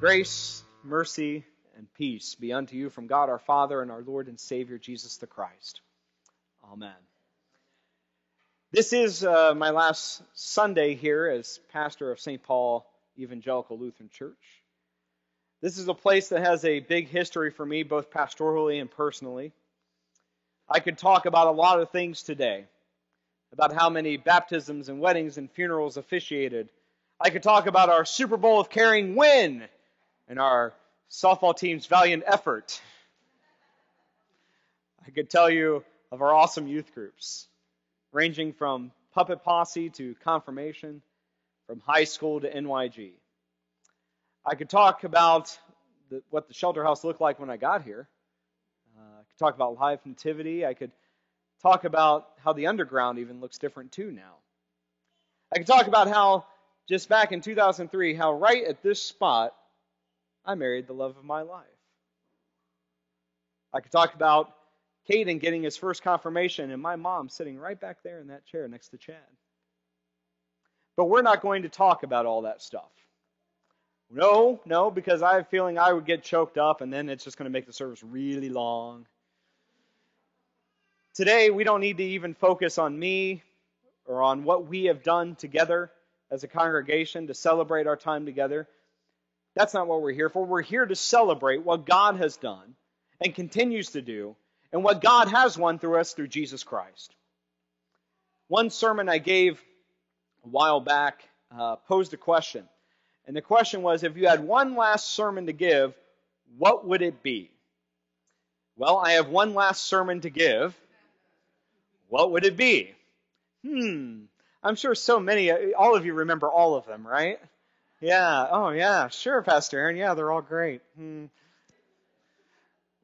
Grace, mercy, and peace be unto you from God our Father and our Lord and Savior Jesus the Christ. Amen. This is uh, my last Sunday here as pastor of St. Paul Evangelical Lutheran Church. This is a place that has a big history for me, both pastorally and personally. I could talk about a lot of things today about how many baptisms and weddings and funerals officiated. I could talk about our Souper Bowl of caring win and our softball team's valiant effort. I could tell you of our awesome youth groups, ranging from puppet posse to confirmation, from high school to NYG. I could talk about the, what the shelter house looked like when I got here. Uh, I could talk about live nativity. I could talk about how the underground even looks different too now. I could talk about how just back in 2003, how right at this spot, I married the love of my life. I could talk about Caden getting his first confirmation and my mom sitting right back there in that chair next to Chad. But we're not going to talk about all that stuff. No, no, because I have a feeling I would get choked up and then it's just going to make the service really long. Today, we don't need to even focus on me or on what we have done together as a congregation to celebrate our time together. That's not what we're here for. We're here to celebrate what God has done and continues to do and what God has won through us through Jesus Christ. One sermon I gave a while back uh, posed a question. And the question was if you had one last sermon to give, what would it be? Well, I have one last sermon to give. What would it be? Hmm. I'm sure so many, all of you remember all of them, right? Yeah. Oh, yeah. Sure, Pastor Aaron. Yeah, they're all great. Hmm.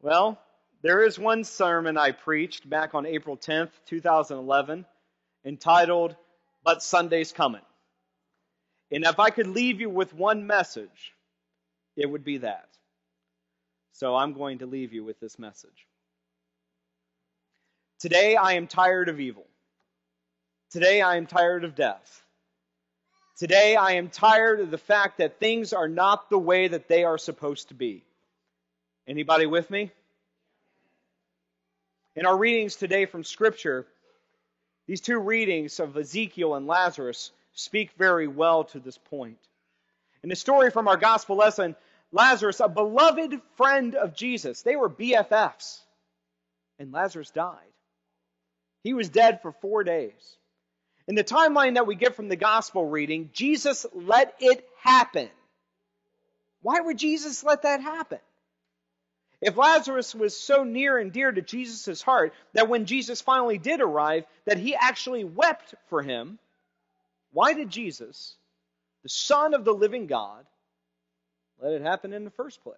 Well, there is one sermon I preached back on April 10th, 2011, entitled, But Sunday's Coming. And if I could leave you with one message, it would be that. So I'm going to leave you with this message. Today I am tired of evil. Today I am tired of death. Today I am tired of the fact that things are not the way that they are supposed to be. Anybody with me? In our readings today from Scripture, these two readings of Ezekiel and Lazarus speak very well to this point. In the story from our gospel lesson, Lazarus, a beloved friend of Jesus, they were BFFs, and Lazarus died. He was dead for four days. In the timeline that we get from the gospel reading, Jesus let it happen. Why would Jesus let that happen? If Lazarus was so near and dear to Jesus' heart that when Jesus finally did arrive, that he actually wept for him, why did Jesus, the Son of the living God, let it happen in the first place?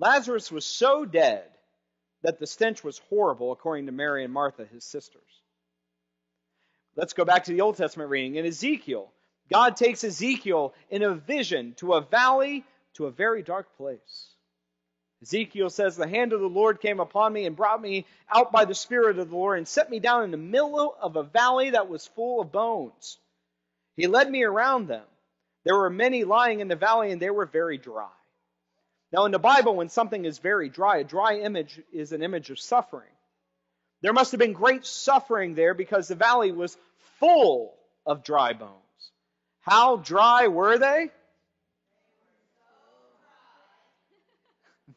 Lazarus was so dead that the stench was horrible, according to Mary and Martha, his sisters. Let's go back to the Old Testament reading. In Ezekiel, God takes Ezekiel in a vision to a valley, to a very dark place. Ezekiel says, The hand of the Lord came upon me and brought me out by the Spirit of the Lord and set me down in the middle of a valley that was full of bones. He led me around them. There were many lying in the valley, and they were very dry. Now, in the Bible, when something is very dry, a dry image is an image of suffering. There must have been great suffering there because the valley was full of dry bones. How dry were they?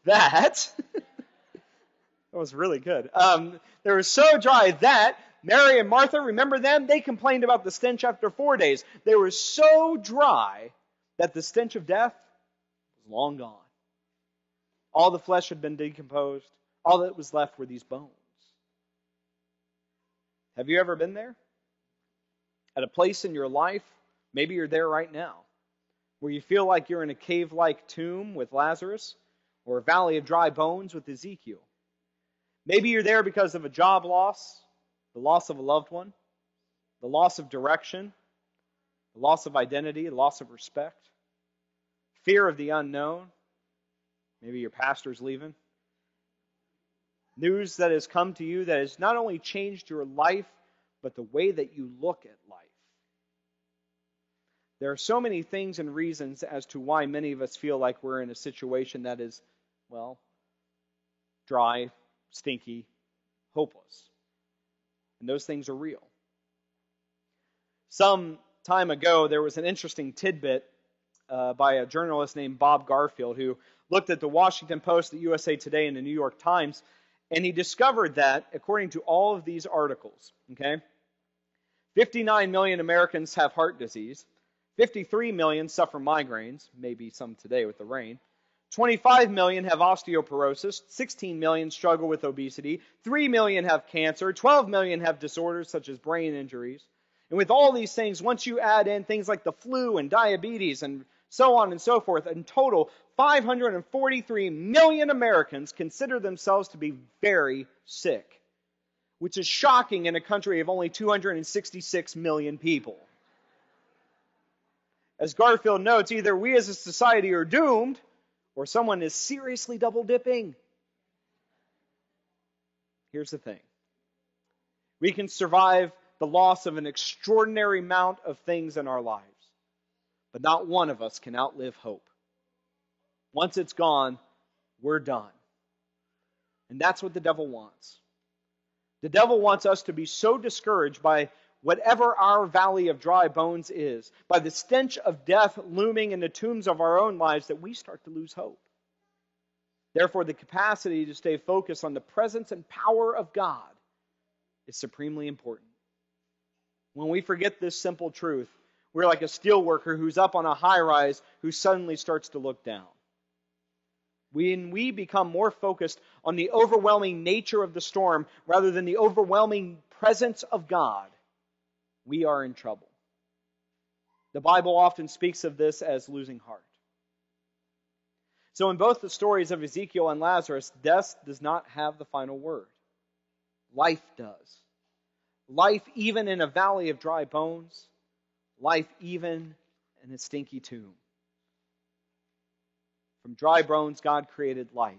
That, that was really good. Um, they were so dry that Mary and Martha, remember them? They complained about the stench after four days. They were so dry that the stench of death was long gone. All the flesh had been decomposed. All that was left were these bones. Have you ever been there? At a place in your life, maybe you're there right now, where you feel like you're in a cave like tomb with Lazarus or a valley of dry bones with Ezekiel. Maybe you're there because of a job loss, the loss of a loved one, the loss of direction, the loss of identity, the loss of respect, fear of the unknown. Maybe your pastor's leaving news that has come to you that has not only changed your life, but the way that you look at life. There are so many things and reasons as to why many of us feel like we're in a situation that is, well, dry, stinky, hopeless. And those things are real. Some time ago, there was an interesting tidbit uh, by a journalist named Bob Garfield who looked at the Washington Post, the USA Today, and the New York Times, and he discovered that, according to all of these articles, okay, 59 million Americans have heart disease, 53 million suffer migraines, maybe some today with the rain. 25 million have osteoporosis, 16 million struggle with obesity, 3 million have cancer, 12 million have disorders such as brain injuries. And with all these things, once you add in things like the flu and diabetes and so on and so forth, in total, 543 million Americans consider themselves to be very sick, which is shocking in a country of only 266 million people. As Garfield notes, either we as a society are doomed or someone is seriously double dipping. Here's the thing we can survive the loss of an extraordinary amount of things in our lives, but not one of us can outlive hope. Once it's gone, we're done. And that's what the devil wants. The devil wants us to be so discouraged by whatever our valley of dry bones is, by the stench of death looming in the tombs of our own lives, that we start to lose hope. Therefore, the capacity to stay focused on the presence and power of God is supremely important. When we forget this simple truth, we're like a steel worker who's up on a high rise who suddenly starts to look down. When we become more focused on the overwhelming nature of the storm rather than the overwhelming presence of God, we are in trouble. The Bible often speaks of this as losing heart. So, in both the stories of Ezekiel and Lazarus, death does not have the final word. Life does. Life, even in a valley of dry bones, life, even in a stinky tomb. From dry bones, God created life,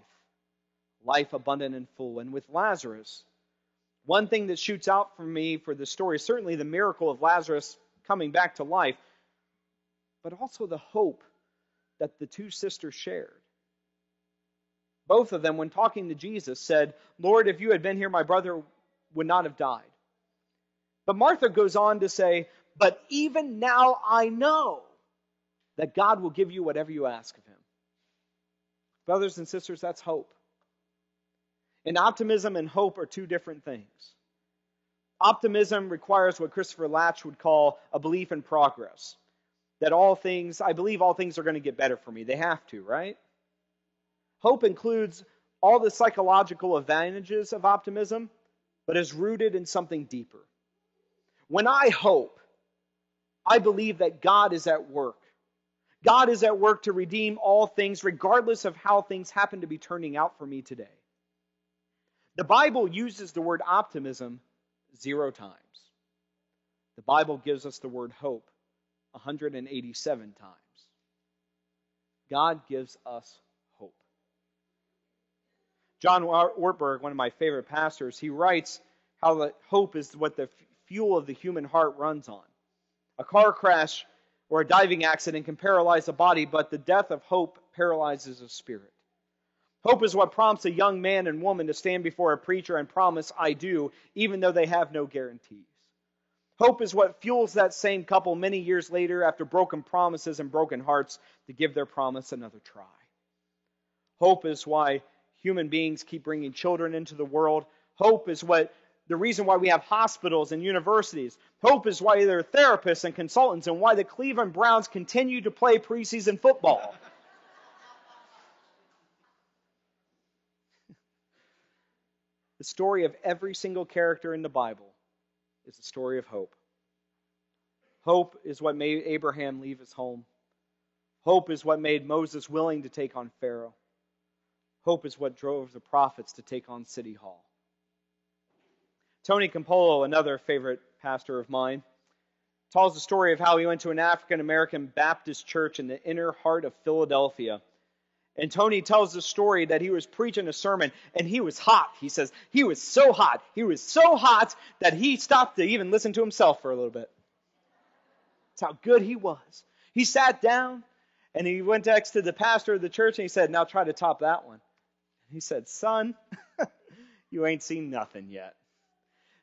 life abundant and full. And with Lazarus, one thing that shoots out for me for the story is certainly the miracle of Lazarus coming back to life, but also the hope that the two sisters shared. Both of them, when talking to Jesus, said, Lord, if you had been here, my brother would not have died. But Martha goes on to say, But even now I know that God will give you whatever you ask of him. Brothers and sisters, that's hope. And optimism and hope are two different things. Optimism requires what Christopher Lasch would call a belief in progress. That all things, I believe all things are going to get better for me. They have to, right? Hope includes all the psychological advantages of optimism, but is rooted in something deeper. When I hope, I believe that God is at work. God is at work to redeem all things, regardless of how things happen to be turning out for me today. The Bible uses the word optimism zero times. The Bible gives us the word hope 187 times. God gives us hope. John Ortberg, one of my favorite pastors, he writes how that hope is what the fuel of the human heart runs on. A car crash or a diving accident can paralyze a body, but the death of hope paralyzes a spirit. Hope is what prompts a young man and woman to stand before a preacher and promise, I do, even though they have no guarantees. Hope is what fuels that same couple many years later, after broken promises and broken hearts, to give their promise another try. Hope is why human beings keep bringing children into the world. Hope is what the reason why we have hospitals and universities. Hope is why there are therapists and consultants and why the Cleveland Browns continue to play preseason football. The story of every single character in the Bible is the story of hope. Hope is what made Abraham leave his home. Hope is what made Moses willing to take on Pharaoh. Hope is what drove the prophets to take on City Hall. Tony Campolo, another favorite pastor of mine, tells the story of how he went to an African American Baptist church in the inner heart of Philadelphia and Tony tells the story that he was preaching a sermon and he was hot. He says he was so hot. He was so hot that he stopped to even listen to himself for a little bit. That's how good he was. He sat down and he went next to the pastor of the church and he said, Now try to top that one. He said, Son, you ain't seen nothing yet.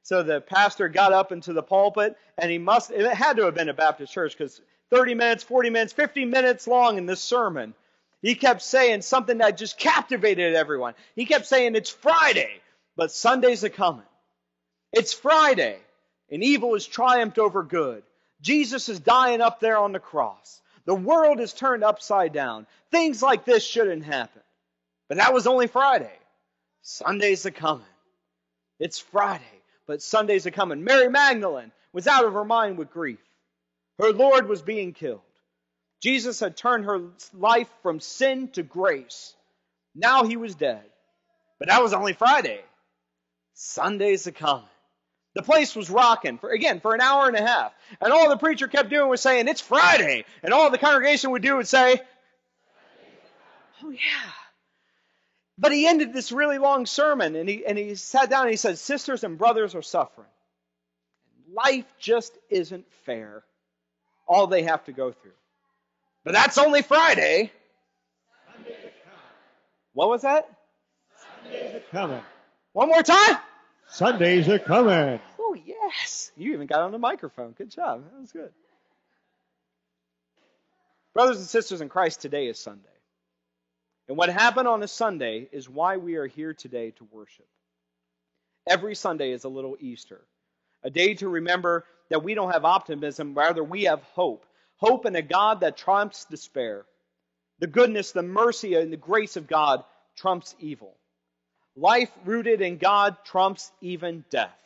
So the pastor got up into the pulpit and he must, it had to have been a Baptist church because 30 minutes, 40 minutes, 50 minutes long in this sermon, he kept saying something that just captivated everyone. He kept saying, It's Friday, but Sunday's a coming. It's Friday, and evil has triumphed over good. Jesus is dying up there on the cross. The world is turned upside down. Things like this shouldn't happen. But that was only Friday. Sunday's a coming. It's Friday, but Sunday's a coming. Mary Magdalene was out of her mind with grief. Her Lord was being killed. Jesus had turned her life from sin to grace. Now he was dead. But that was only Friday. Sunday's a coming. The place was rocking for again for an hour and a half. And all the preacher kept doing was saying, It's Friday. And all the congregation would do would say, Oh yeah. But he ended this really long sermon and he and he sat down and he said, Sisters and brothers are suffering. Life just isn't fair. All they have to go through. But that's only Friday. What was that? Sunday's are coming. One more time. Sundays are coming. Oh, yes. You even got on the microphone. Good job. That was good. Brothers and sisters in Christ, today is Sunday. And what happened on a Sunday is why we are here today to worship. Every Sunday is a little Easter, a day to remember that we don't have optimism, rather, we have hope. Hope in a God that trumps despair. The goodness, the mercy, and the grace of God trumps evil. Life rooted in God trumps even death.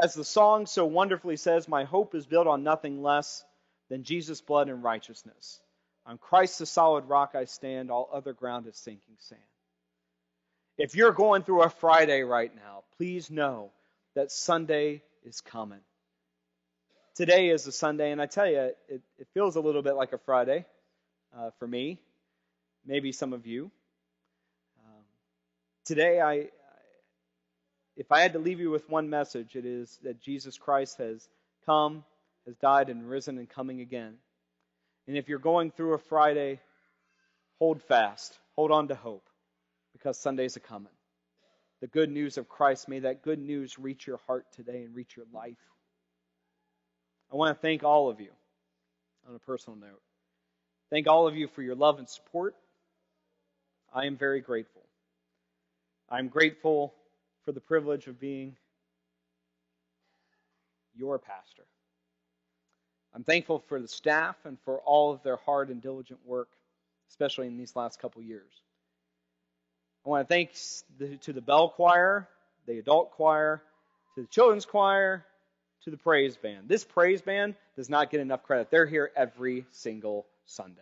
As the song so wonderfully says, My hope is built on nothing less than Jesus' blood and righteousness. On Christ the solid rock I stand, all other ground is sinking sand. If you're going through a Friday right now, please know that Sunday is coming. Today is a Sunday, and I tell you, it, it feels a little bit like a Friday uh, for me, maybe some of you. Today, I, if I had to leave you with one message, it is that Jesus Christ has come, has died, and risen and coming again. And if you're going through a Friday, hold fast, hold on to hope, because Sunday's a coming. The good news of Christ, may that good news reach your heart today and reach your life. I want to thank all of you on a personal note. Thank all of you for your love and support. I am very grateful. I'm grateful for the privilege of being your pastor. I'm thankful for the staff and for all of their hard and diligent work, especially in these last couple years. I want to thank to the bell choir, the adult choir, to the children's choir, to the praise band. This praise band does not get enough credit. They're here every single Sunday.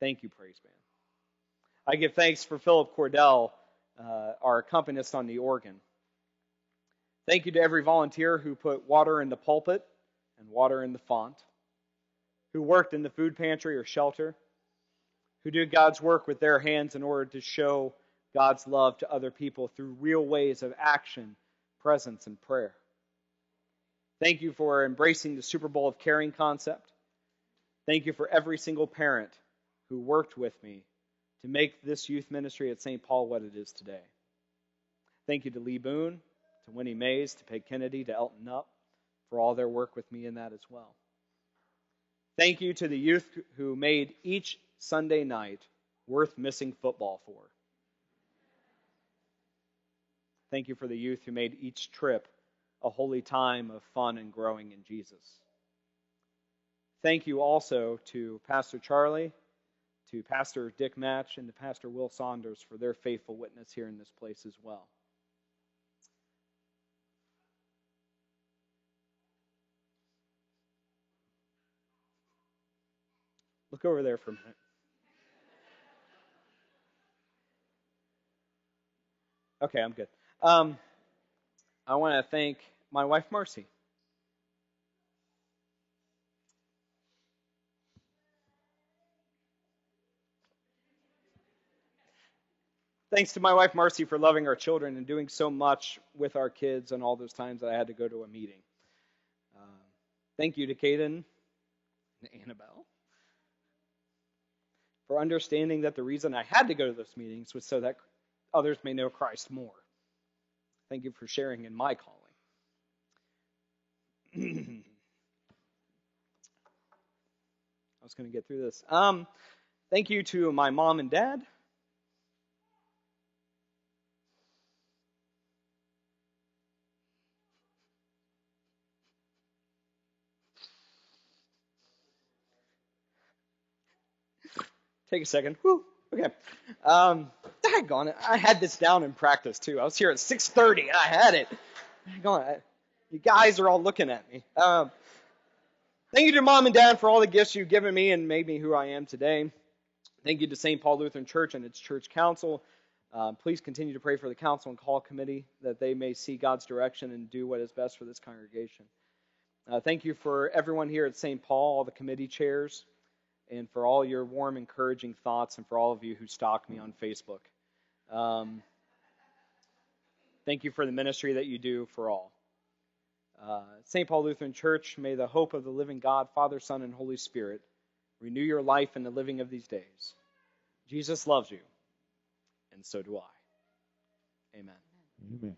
Thank you, praise band. I give thanks for Philip Cordell, uh, our accompanist on the organ. Thank you to every volunteer who put water in the pulpit and water in the font, who worked in the food pantry or shelter, who did God's work with their hands in order to show God's love to other people through real ways of action, presence, and prayer. Thank you for embracing the Souper Bowl of Caring concept. Thank you for every single parent who worked with me to make this youth ministry at St. Paul what it is today. Thank you to Lee Boone, to Winnie Mays, to Peg Kennedy, to Elton Nupp for all their work with me in that as well. Thank you to the youth who made each Sunday night worth missing football for. Thank you for the youth who made each trip a holy time of fun and growing in Jesus. Thank you also to Pastor Charlie to Pastor Dick Match and to Pastor Will Saunders for their faithful witness here in this place as well. Look over there for a minute. Okay, I'm good. Um, I want to thank my wife, Marcy. thanks to my wife Marcy for loving our children and doing so much with our kids and all those times that I had to go to a meeting. Uh, thank you to Caden, and Annabelle. For understanding that the reason I had to go to those meetings was so that others may know Christ more. Thank you for sharing in my calling. I was going to get through this. Um, thank you to my mom and dad. Take a second. Whew. Okay. Um, daggone it. I had this down in practice too. I was here at 6:30 and I had it. Daggone it. You guys are all looking at me. Um, thank you to mom and dad for all the gifts you've given me and made me who I am today. Thank you to St. Paul Lutheran Church and its church council. Uh, please continue to pray for the council and call committee that they may see God's direction and do what is best for this congregation. Uh, thank you for everyone here at St. Paul, all the committee chairs, and for all your warm, encouraging thoughts, and for all of you who stalk me on Facebook. Um, thank you for the ministry that you do for all. Uh, St. Paul Lutheran Church, may the hope of the living God, Father, Son, and Holy Spirit renew your life in the living of these days. Jesus loves you, and so do I. Amen. Amen.